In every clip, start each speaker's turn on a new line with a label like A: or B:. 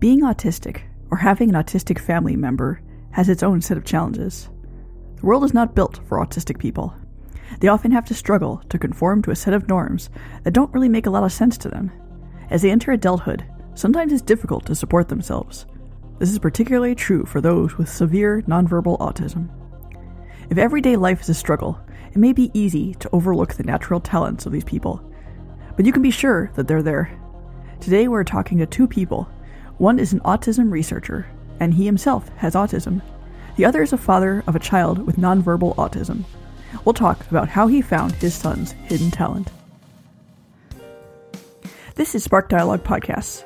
A: Being autistic, or having an autistic family member, has its own set of challenges. The world is not built for autistic people. They often have to struggle to conform to a set of norms that don't really make a lot of sense to them. As they enter adulthood, sometimes it's difficult to support themselves. This is particularly true for those with severe nonverbal autism. If everyday life is a struggle, it may be easy to overlook the natural talents of these people. But you can be sure that they're there. Today we're talking to two people. One is an autism researcher, and he himself has autism. The other is a father of a child with nonverbal autism. We'll talk about how he found his son's hidden talent. This is Spark Dialogue Podcasts.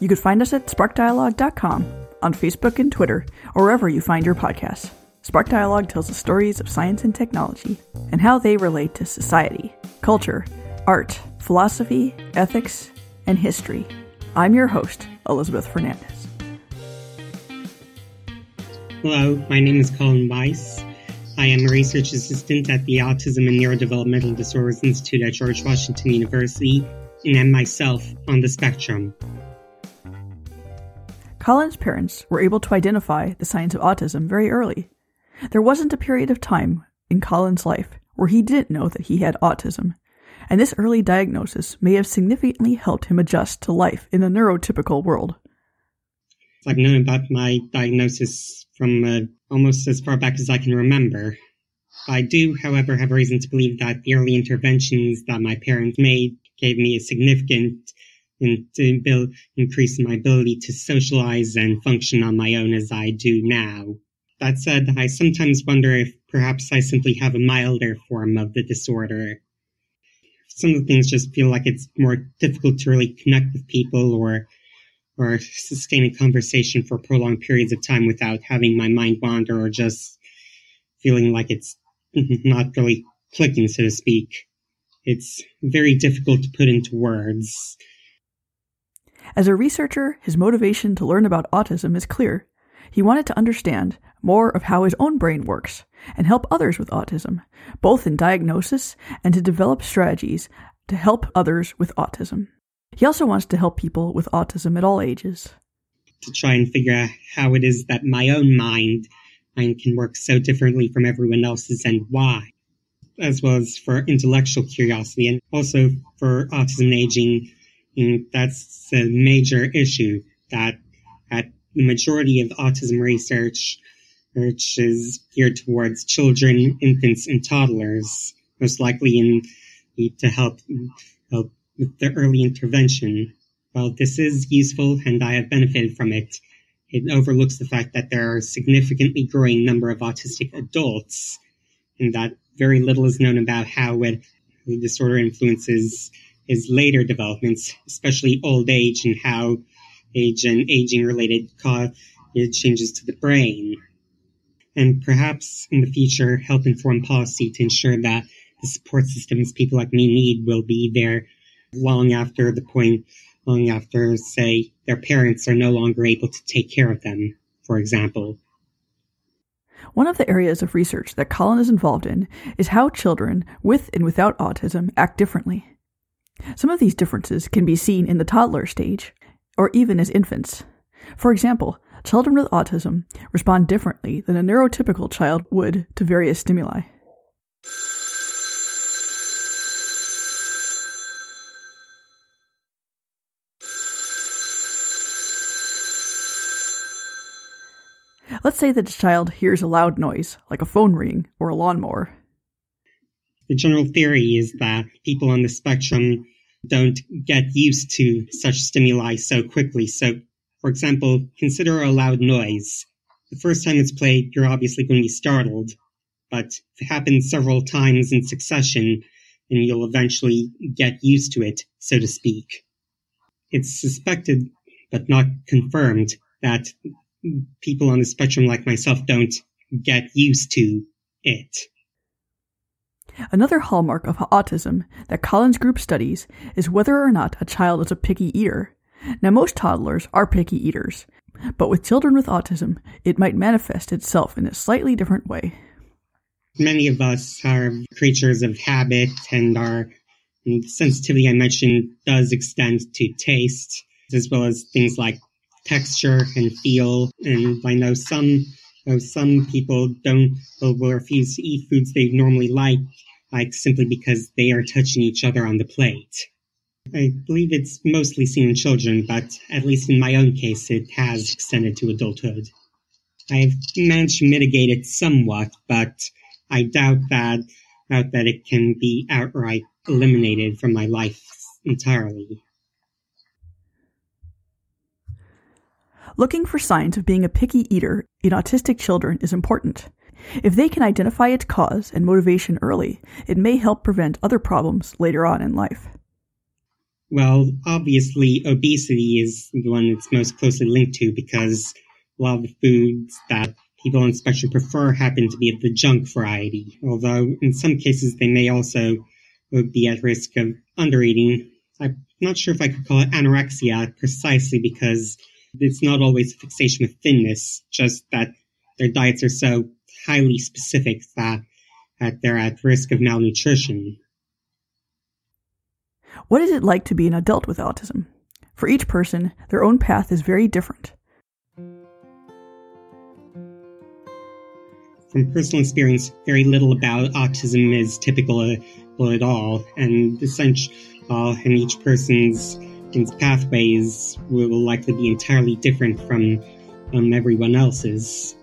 A: You can find us at sparkdialogue.com, on Facebook and Twitter, or wherever you find your podcasts. Spark Dialogue tells the stories of science and technology and how they relate to society, culture, art, philosophy, ethics, and history. I'm your host, Elizabeth Fernandez.
B: Hello, my name is Colin Weiss. I am a research assistant at the Autism and Neurodevelopmental Disorders Institute at George Washington University, and am myself on the spectrum.
A: Colin's parents were able to identify the signs of autism very early. There wasn't a period of time in Colin's life where he didn't know that he had autism, and this early diagnosis may have significantly helped him adjust to life in the neurotypical world.
B: I've known about my diagnosis from uh, almost as far back as I can remember. I do, however, have reason to believe that the early interventions that my parents made gave me a significant increase in my ability to socialize and function on my own as I do now. That said, I sometimes wonder if perhaps I simply have a milder form of the disorder. Some of the things just feel like it's more difficult to really connect with people or or sustain a conversation for prolonged periods of time without having my mind wander or just feeling like it's not really clicking, so to speak. It's very difficult to put into words.
A: As a researcher, his motivation to learn about autism is clear. He wanted to understand more of how his own brain works and help others with autism, both in diagnosis and to develop strategies to help others with autism. He also wants to help people with autism at all ages.
B: To try and figure out how it is that my own mind, mind can work so differently from everyone else's and why, as well as for intellectual curiosity and also for autism and aging. And that's a major issue that at the majority of autism research, which is geared towards children, infants, and toddlers, most likely in to help help with the early intervention. While this is useful and I have benefited from it, it overlooks the fact that there are a significantly growing number of autistic adults, and that very little is known about how it, the disorder influences his later developments, especially old age and how age and aging related cause changes to the brain. And perhaps in the future, help inform policy to ensure that the support systems people like me need will be there long after the point, long after, say, their parents are no longer able to take care of them, for example.
A: One of the areas of research that Colin is involved in is how children with and without autism act differently. Some of these differences can be seen in the toddler stage, or even as infants. For example, children with autism respond differently than a neurotypical child would to various stimuli. Let's say that a child hears a loud noise, like a phone ring or a lawnmower.
B: The general theory is that people on the spectrum don't get used to such stimuli so quickly. So, for example, consider a loud noise. The first time it's played, you're obviously going to be startled, but if it happens several times in succession, then you'll eventually get used to it, so to speak. It's suspected, but not confirmed, that people on the spectrum like myself don't get used to it.
A: Another hallmark of autism that Colin's group studies is whether or not a child is a picky eater. Now, most toddlers are picky eaters, but with children with autism, it might manifest itself in a slightly different way.
B: Many of us are creatures of habit, and our sensitivity I mentioned does extend to taste, as well as things like texture and feel. And I know some know, some people don't will refuse to eat foods they normally like, like simply because they are touching each other on the plate. I believe it's mostly seen in children, but at least in my own case, it has extended to adulthood. I've managed to mitigate it somewhat, but I doubt that doubt that it can be outright eliminated from my life entirely.
A: Looking for signs of being a picky eater in autistic children is important. If they can identify its cause and motivation early, it may help prevent other problems later on in life.
B: Well, obviously, obesity is the one that's most closely linked to because a lot of the foods that people on the spectrum prefer happen to be of the junk variety. Although in some cases they may also be at risk of undereating. I'm not sure if I could call it anorexia precisely because it's not always a fixation with thinness, just that their diets are so highly specific that, that they're at risk of malnutrition.
A: What is it like to be an adult with autism? For each person, their own path is very different.
B: From personal experience, very little about autism is typical at all, and essentially, uh, and each person's its pathways will likely be entirely different from um, everyone else's.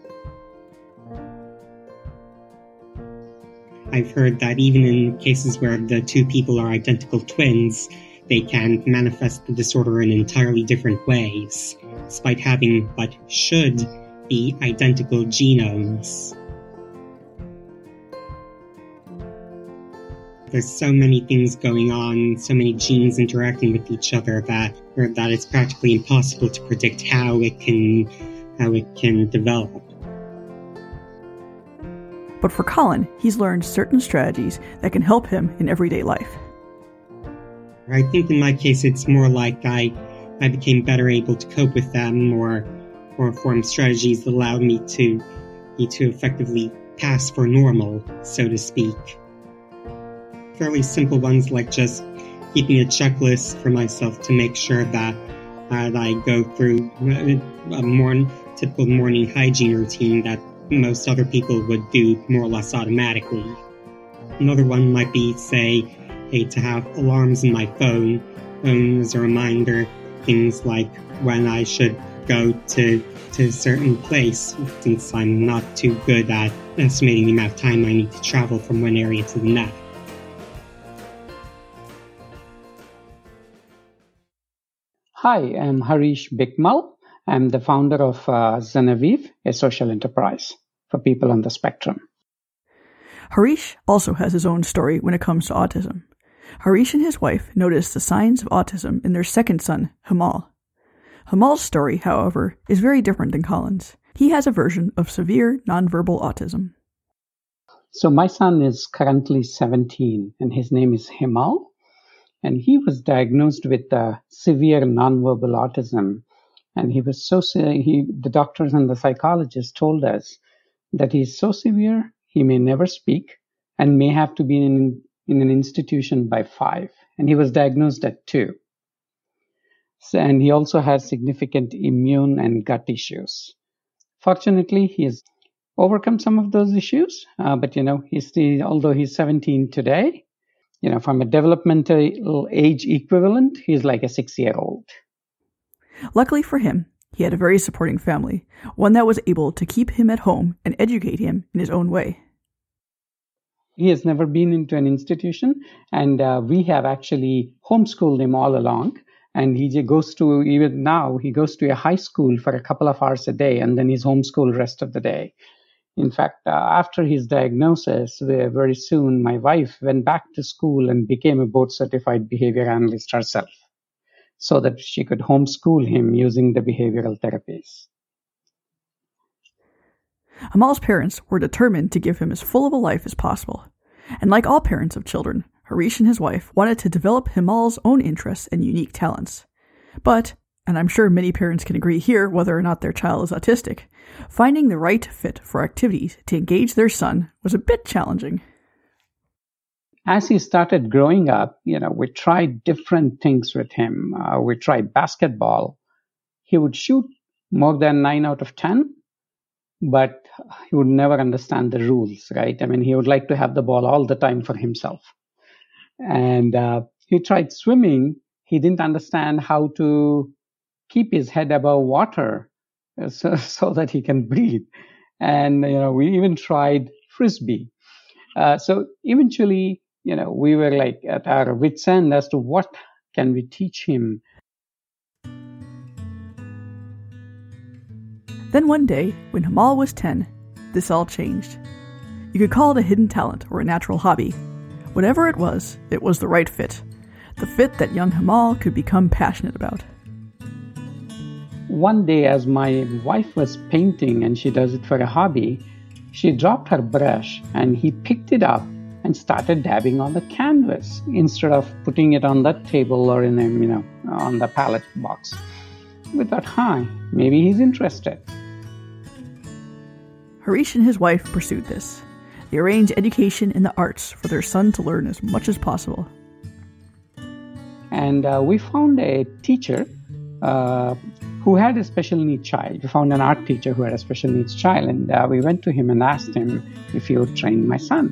B: I've heard that even in cases where the two people are identical twins, they can manifest the disorder in entirely different ways, despite having what should be identical genomes. There's so many things going on, so many genes interacting with each other that that it's practically impossible to predict how it can how it can develop.
A: But for Colin, he's learned certain strategies that can help him in everyday life.
B: I think in my case, it's more like I, I became better able to cope with them, or, or form strategies that allowed me to, me to effectively pass for normal, so to speak. Fairly simple ones like just keeping a checklist for myself to make sure that, that I go through a more typical morning hygiene routine that most other people would do more or less automatically. Another one might be, say, hey, to have alarms in my phone um, as a reminder, things like when I should go to to a certain place, since I'm not too good at estimating the amount of time I need to travel from one area to the next.
C: Hi, I'm Harish Bikmal. I'm the founder of uh, a social enterprise for people on the spectrum.
A: Harish also has his own story when it comes to autism. Harish and his wife noticed the signs of autism in their second son, Himal. Himal's story, however, is very different than Colin's. He has a version of severe nonverbal autism.
C: So, my son is currently 17, and his name is Himal. And he was diagnosed with uh, severe nonverbal autism. And he was so he the doctors and the psychologists told us that he is so severe he may never speak and may have to be in, in an institution by five. And he was diagnosed at two. So, and he also has significant immune and gut issues. Fortunately he has overcome some of those issues uh, but you know he's still although he's 17 today you know from a developmental age equivalent he's like a six year old
A: Luckily for him, he had a very supporting family, one that was able to keep him at home and educate him in his own way.
C: He has never been into an institution, and uh, we have actually homeschooled him all along. And he goes to, even now, he goes to a high school for a couple of hours a day, and then he's homeschooled rest of the day. In fact, uh, after his diagnosis, very soon my wife went back to school and became a board certified behavior analyst herself so that she could homeschool him using the behavioral therapies.
A: Himal's parents were determined to give him as full of a life as possible. And like all parents of children, Harish and his wife wanted to develop Himal's own interests and unique talents. But, and I'm sure many parents can agree here whether or not their child is autistic, finding the right fit for activities to engage their son was a bit challenging.
C: As he started growing up, you know, we tried different things with him. Uh, we tried basketball. he would shoot more than 9 out of 10 but he would never understand the rules right? I mean he would like to have the ball all the time for himself. And uh, he tried swimming. He didn't understand how to keep his head above water uh, so, so that he can breathe and you know we even tried frisbee uh, so eventually you know we were like at our wits end as to what can we teach him
A: Then one day, when Himal was 10, this all changed. You could call it a hidden talent or a natural hobby. Whatever it was, it was the right fit. The fit that young Himal could become passionate about.
C: One day, as my wife was painting and she does it for a hobby, she dropped her brush and he picked it up and started dabbing on the canvas instead of putting it on the table or in a, you know, on the palette box. We thought, huh, maybe he's interested.
A: Harish and his wife pursued this. They arranged education in the arts for their son to learn as much as possible.
C: And uh, we found a teacher uh, who had a special needs child. We found an art teacher who had a special needs child, and uh, we went to him and asked him if he would train my son.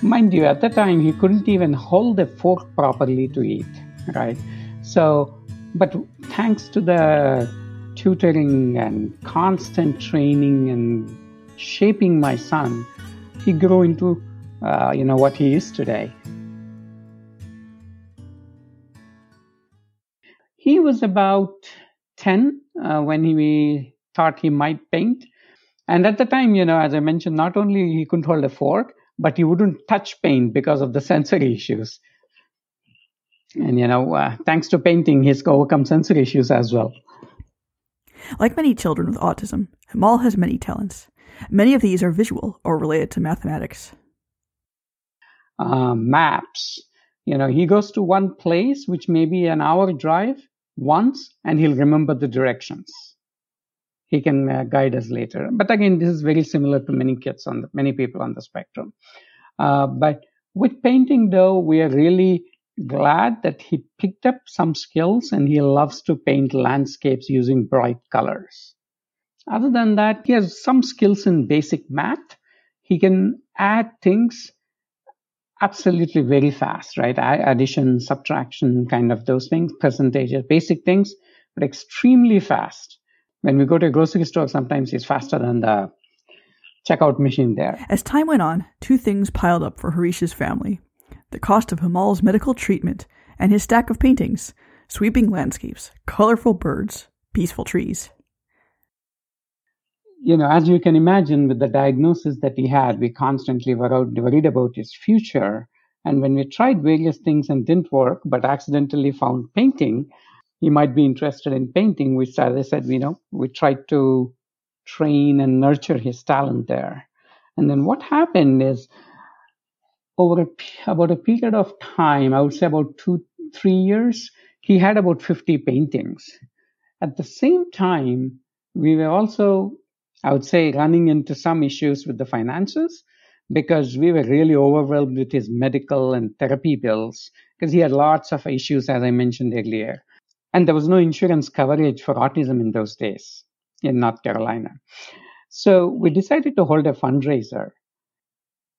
C: Mind you, at the time, he couldn't even hold a fork properly to eat, right? So, but thanks to the tutoring and constant training and shaping my son, he grew into, uh, you know, what he is today. He was about 10 uh, when he thought he might paint. And at the time, you know, as I mentioned, not only he couldn't hold a fork, but he wouldn't touch paint because of the sensory issues. And, you know, uh, thanks to painting, he's overcome sensory issues as well.
A: Like many children with autism, Himal has many talents. Many of these are visual or related to mathematics.
C: Uh, maps. You know, he goes to one place, which may be an hour drive once, and he'll remember the directions. He can uh, guide us later. But again, this is very similar to many kids on the, many people on the spectrum. Uh, but with painting, though, we are really glad that he picked up some skills and he loves to paint landscapes using bright colors. Other than that, he has some skills in basic math. He can add things absolutely very fast, right? Addition, subtraction, kind of those things, percentages, basic things, but extremely fast. When we go to a grocery store, sometimes it's faster than the checkout machine there.
A: As time went on, two things piled up for Harish's family the cost of Himal's medical treatment and his stack of paintings, sweeping landscapes, colorful birds, peaceful trees
C: you know, as you can imagine, with the diagnosis that he had, we constantly were worried about his future. And when we tried various things and didn't work, but accidentally found painting, he might be interested in painting, which, as I said, you know, we tried to train and nurture his talent there. And then what happened is, over a, about a period of time, I would say about two, three years, he had about 50 paintings. At the same time, we were also I would say running into some issues with the finances because we were really overwhelmed with his medical and therapy bills because he had lots of issues, as I mentioned earlier. And there was no insurance coverage for autism in those days in North Carolina. So we decided to hold a fundraiser.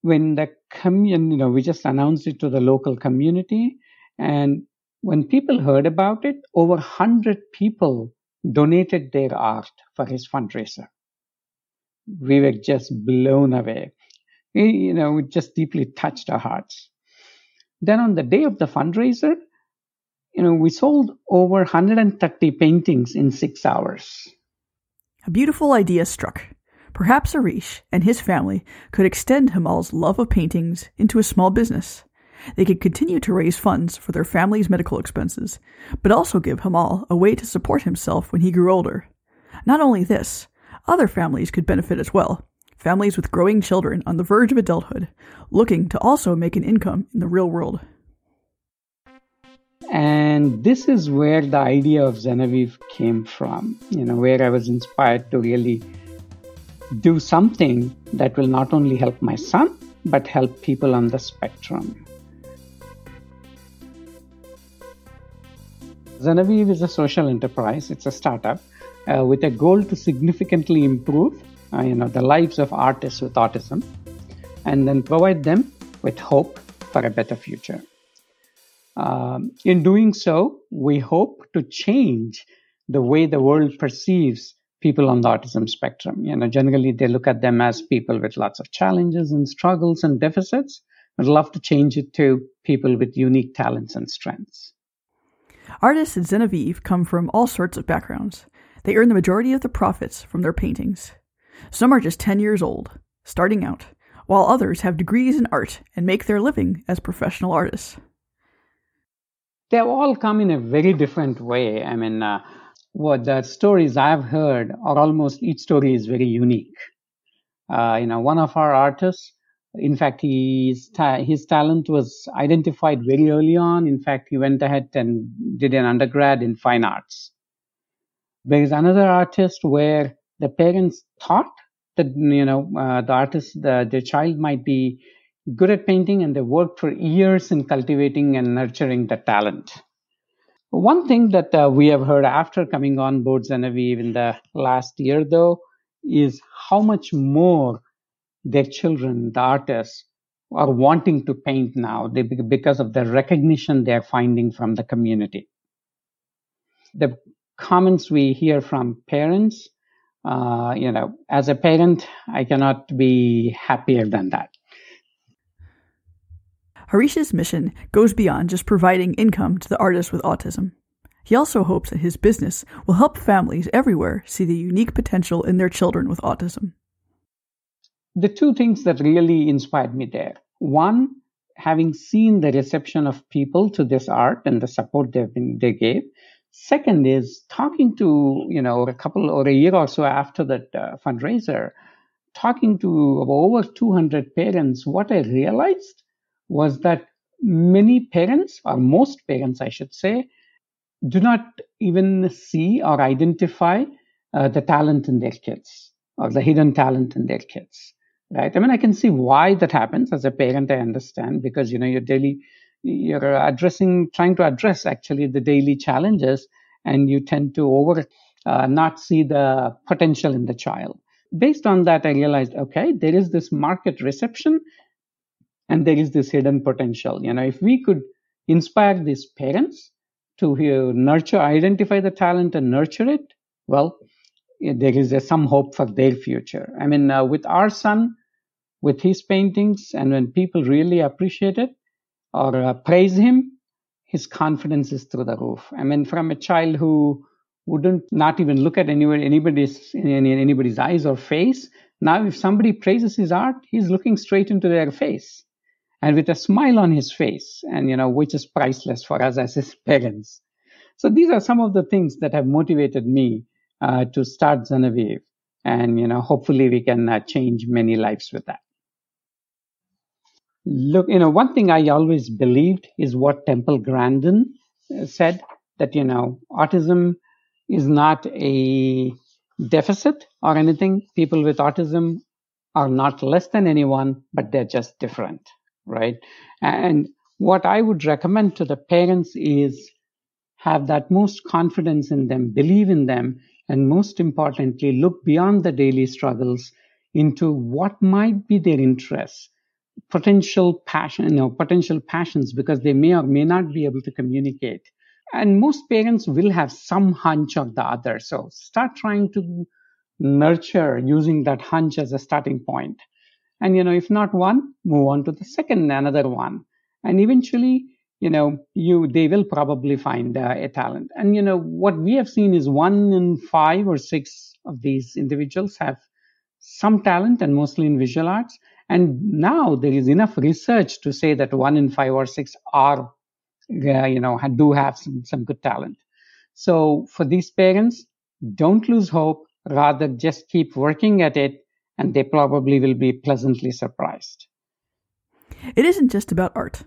C: When the commun, you know, we just announced it to the local community, and when people heard about it, over 100 people donated their art for his fundraiser we were just blown away. You know, it just deeply touched our hearts. Then on the day of the fundraiser, you know, we sold over 130 paintings in six hours.
A: A beautiful idea struck. Perhaps Harish and his family could extend Himal's love of paintings into a small business. They could continue to raise funds for their family's medical expenses, but also give Himal a way to support himself when he grew older. Not only this, other families could benefit as well. Families with growing children on the verge of adulthood, looking to also make an income in the real world.
C: And this is where the idea of Xenevieve came from, you know, where I was inspired to really do something that will not only help my son, but help people on the spectrum. Xenevieve is a social enterprise, it's a startup uh, with a goal to significantly improve uh, you know, the lives of artists with autism and then provide them with hope for a better future. Um, in doing so, we hope to change the way the world perceives people on the autism spectrum. You know, generally they look at them as people with lots of challenges and struggles and deficits. I'd love to change it to people with unique talents and strengths.
A: Artists at Xenevieve come from all sorts of backgrounds. They earn the majority of the profits from their paintings. Some are just 10 years old, starting out, while others have degrees in art and make their living as professional artists.
C: They have all come in a very different way. I mean, uh, what the stories I've heard are almost each story is very unique. Uh, you know, one of our artists, in fact, his, ta- his talent was identified very early on. In fact, he went ahead and did an undergrad in fine arts. There is another artist where the parents thought that, you know, uh, the artist, the, the child might be good at painting and they worked for years in cultivating and nurturing the talent. One thing that uh, we have heard after coming on board Xenevieve in the last year, though, is how much more their children, the artists, are wanting to paint now they, because of the recognition they're finding from the community. The comments we hear from parents, uh, you know, as a parent, I cannot be happier than that.
A: Harish's mission goes beyond just providing income to the artists with autism. He also hopes that his business will help families everywhere see the unique potential in their children with autism.
C: The two things that really inspired me there one, having seen the reception of people to this art and the support they've been, they gave. Second is talking to, you know, a couple or a year or so after that uh, fundraiser, talking to over 200 parents, what I realized was that many parents, or most parents, I should say, do not even see or identify uh, the talent in their kids or the hidden talent in their kids. Right? I mean, I can see why that happens. As a parent, I understand because you know you're daily you're addressing, trying to address actually the daily challenges, and you tend to over uh, not see the potential in the child. Based on that, I realized okay, there is this market reception and there is this hidden potential you know if we could inspire these parents to nurture identify the talent and nurture it well there is a, some hope for their future i mean uh, with our son with his paintings and when people really appreciate it or uh, praise him his confidence is through the roof i mean from a child who wouldn't not even look at anybody, anybody's anybody's eyes or face now if somebody praises his art he's looking straight into their face and with a smile on his face, and you know, which is priceless for us as his parents. So these are some of the things that have motivated me uh, to start Xenevieve, and you know, hopefully we can uh, change many lives with that. Look, you know, one thing I always believed is what Temple Grandin uh, said that you know, autism is not a deficit or anything. People with autism are not less than anyone, but they're just different right? And what I would recommend to the parents is have that most confidence in them, believe in them, and most importantly, look beyond the daily struggles into what might be their interests, potential passion, you know, potential passions, because they may or may not be able to communicate. And most parents will have some hunch of the other. So start trying to nurture using that hunch as a starting point. point and you know if not one move on to the second another one and eventually you know you they will probably find uh, a talent and you know what we have seen is one in five or six of these individuals have some talent and mostly in visual arts and now there is enough research to say that one in five or six are uh, you know do have some, some good talent so for these parents don't lose hope rather just keep working at it and they probably will be pleasantly surprised.
A: It isn't just about art.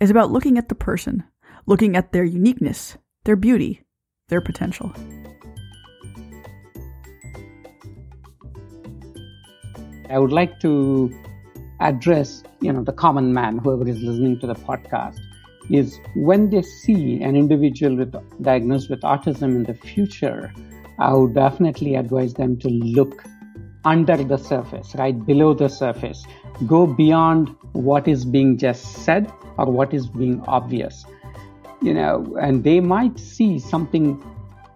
A: It's about looking at the person, looking at their uniqueness, their beauty, their potential.
C: I would like to address, you know, the common man, whoever is listening to the podcast, is when they see an individual with diagnosed with autism in the future, I would definitely advise them to look under the surface, right below the surface. Go beyond what is being just said or what is being obvious. You know, and they might see something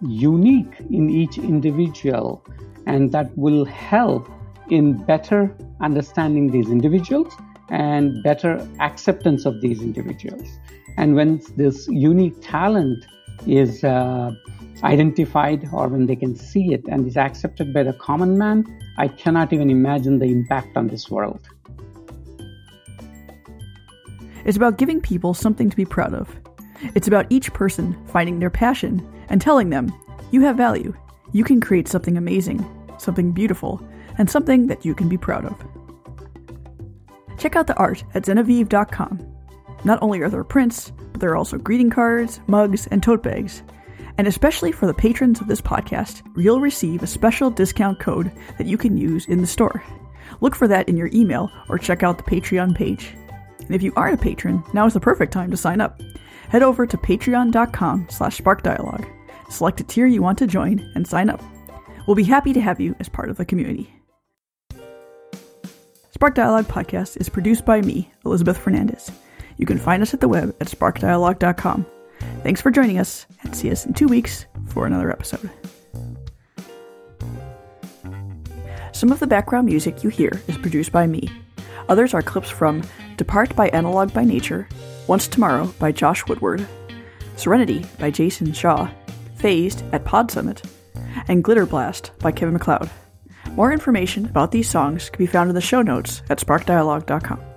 C: unique in each individual, and that will help in better understanding these individuals and better acceptance of these individuals. And when this unique talent is uh, identified or when they can see it and is accepted by the common man, I cannot even imagine the impact on this world.
A: It's about giving people something to be proud of. It's about each person finding their passion and telling them, you have value. You can create something amazing, something beautiful, and something that you can be proud of. Check out the art at Xenevieve.com. Not only are there prints, but there are also greeting cards, mugs, and tote bags. And especially for the patrons of this podcast, you'll receive a special discount code that you can use in the store. Look for that in your email or check out the Patreon page. And if you aren't a patron, now is the perfect time to sign up. Head over to patreon.com slash sparkdialogue. Select a tier you want to join and sign up. We'll be happy to have you as part of the community. Spark Dialogue Podcast is produced by me, Elizabeth Fernandez. You can find us at the web at sparkdialogue.com. Thanks for joining us, and see us in two weeks for another episode. Some of the background music you hear is produced by me. Others are clips from Depart by Analog by Nature, Once Tomorrow by Josh Woodward, Serenity by Jason Shaw, Phased at Pod Summit, and Glitter Blast by Kevin MacLeod. More information about these songs can be found in the show notes at sparkdialogue.com.